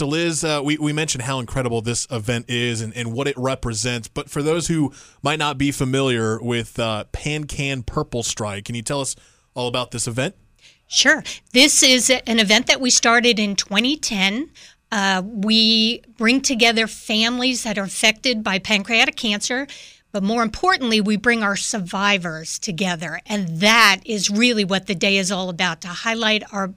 So, Liz, uh, we, we mentioned how incredible this event is and, and what it represents. But for those who might not be familiar with uh, PanCan Purple Stride, can you tell us all about this event? Sure. This is an event that we started in 2010. Uh, we bring together families that are affected by pancreatic cancer, but more importantly, we bring our survivors together. And that is really what the day is all about to highlight our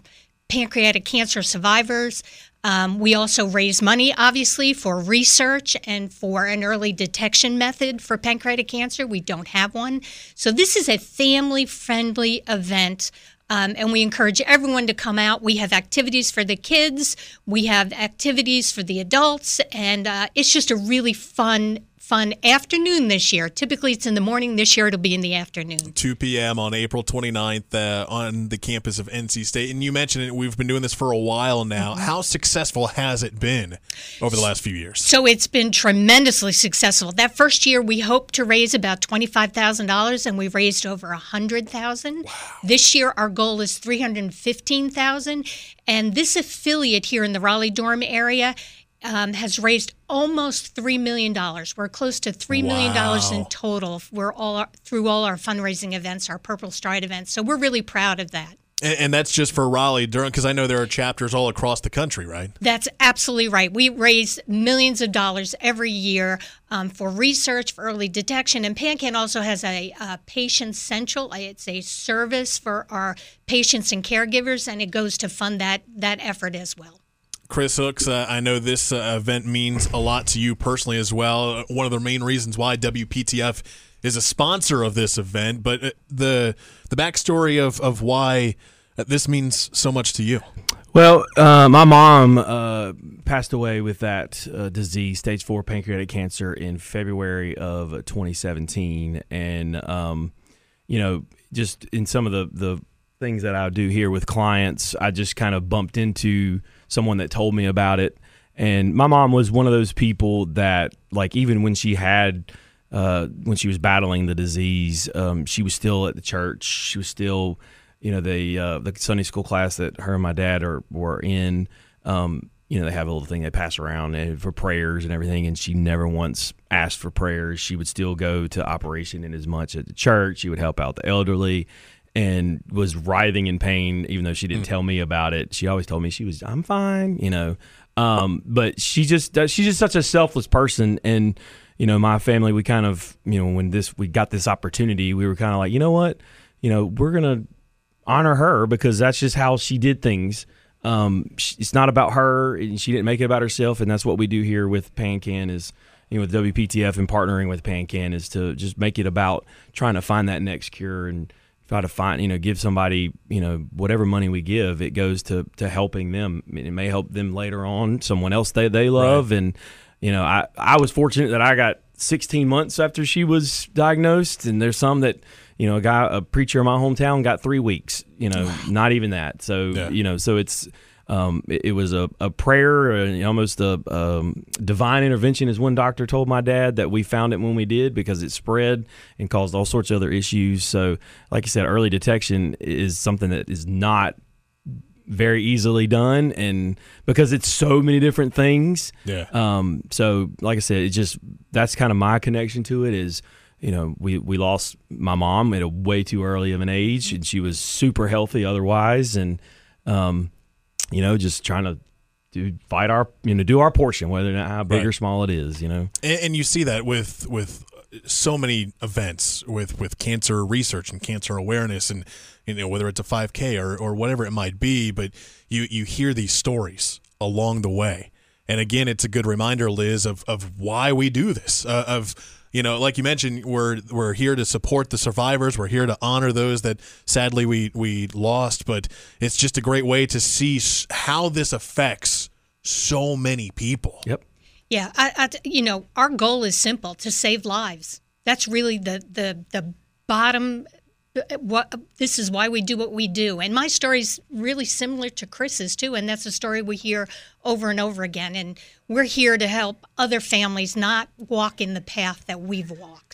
pancreatic cancer survivors. Um, we also raise money, obviously, for research and for an early detection method for pancreatic cancer. We don't have one. So, this is a family friendly event. Um, and we encourage everyone to come out. We have activities for the kids, we have activities for the adults, and uh, it's just a really fun fun afternoon this year. Typically, it's in the morning. This year, it'll be in the afternoon. 2 p.m. on April 29th uh, on the campus of NC State. And you mentioned it, we've been doing this for a while now. Mm-hmm. How successful has it been over the last few years? So it's been tremendously successful. That first year, we hoped to raise about $25,000, and we've raised over 100000 wow. This year, our goal is 315000 And this affiliate here in the Raleigh Durham area um, has raised almost three million dollars. We're close to three million dollars wow. in total. We're all through all our fundraising events, our Purple Stride events. So we're really proud of that. And, and that's just for Raleigh, Durham, because I know there are chapters all across the country, right? That's absolutely right. We raise millions of dollars every year um, for research, for early detection, and PanCan also has a, a Patient Central. It's a service for our patients and caregivers, and it goes to fund that that effort as well. Chris Hooks, uh, I know this uh, event means a lot to you personally as well. One of the main reasons why WPTF is a sponsor of this event, but uh, the the backstory of, of why this means so much to you. Well, uh, my mom uh, passed away with that uh, disease, stage four pancreatic cancer, in February of 2017, and um, you know, just in some of the the things that I do here with clients, I just kind of bumped into someone that told me about it. And my mom was one of those people that, like, even when she had, uh, when she was battling the disease, um, she was still at the church. She was still, you know, the uh, the Sunday school class that her and my dad are were in. Um, you know, they have a little thing they pass around and for prayers and everything. And she never once asked for prayers. She would still go to operation in as much at the church. She would help out the elderly and was writhing in pain, even though she didn't mm. tell me about it. She always told me she was, I'm fine, you know. Um, but she just, she's just such a selfless person. And, you know, my family, we kind of, you know, when this, we got this opportunity, we were kind of like, you know what, you know, we're going to honor her because that's just how she did things. Um, it's not about her and she didn't make it about herself. And that's what we do here with PanCan is, you know, with WPTF and partnering with PanCan is to just make it about trying to find that next cure and, try to find you know give somebody you know whatever money we give it goes to to helping them. It may help them later on someone else they they love. Right. and you know i i was fortunate that i got 16 months after she was diagnosed. And there's some that you know a guy a preacher in my hometown got 3 weeks you know not even that. So yeah. you know so it's um, it, it, was a, a prayer, uh, almost a um, divine intervention, as one doctor told my dad that we found it when we did because it spread and caused all sorts of other issues. So, like I said, early detection is something that is not very easily done, and because it's so many different things. Yeah. Um. So, like I said, it just that's kind of my connection to it is you know, we, we lost my mom at a way too early of an age, and she was super healthy otherwise. And um, you know, just trying to do fight our you know do our portion, whether or not how big right. or small it is. You know, and, and you see that with with so many events with with cancer research and cancer awareness and you know whether it's a 5k or, or whatever it might be but you you hear these stories along the way and again it's a good reminder liz of of why we do this uh, of you know, like you mentioned, we're we're here to support the survivors. We're here to honor those that sadly we we lost. But it's just a great way to see how this affects so many people. Yep. Yeah, I, I, you know, our goal is simple: to save lives. That's really the the the bottom Uh, what this is why we do what we do. And my story is really similar to chris's too and that's a story we hear over and over again. And we're here to help other families not walk in the path that we've walked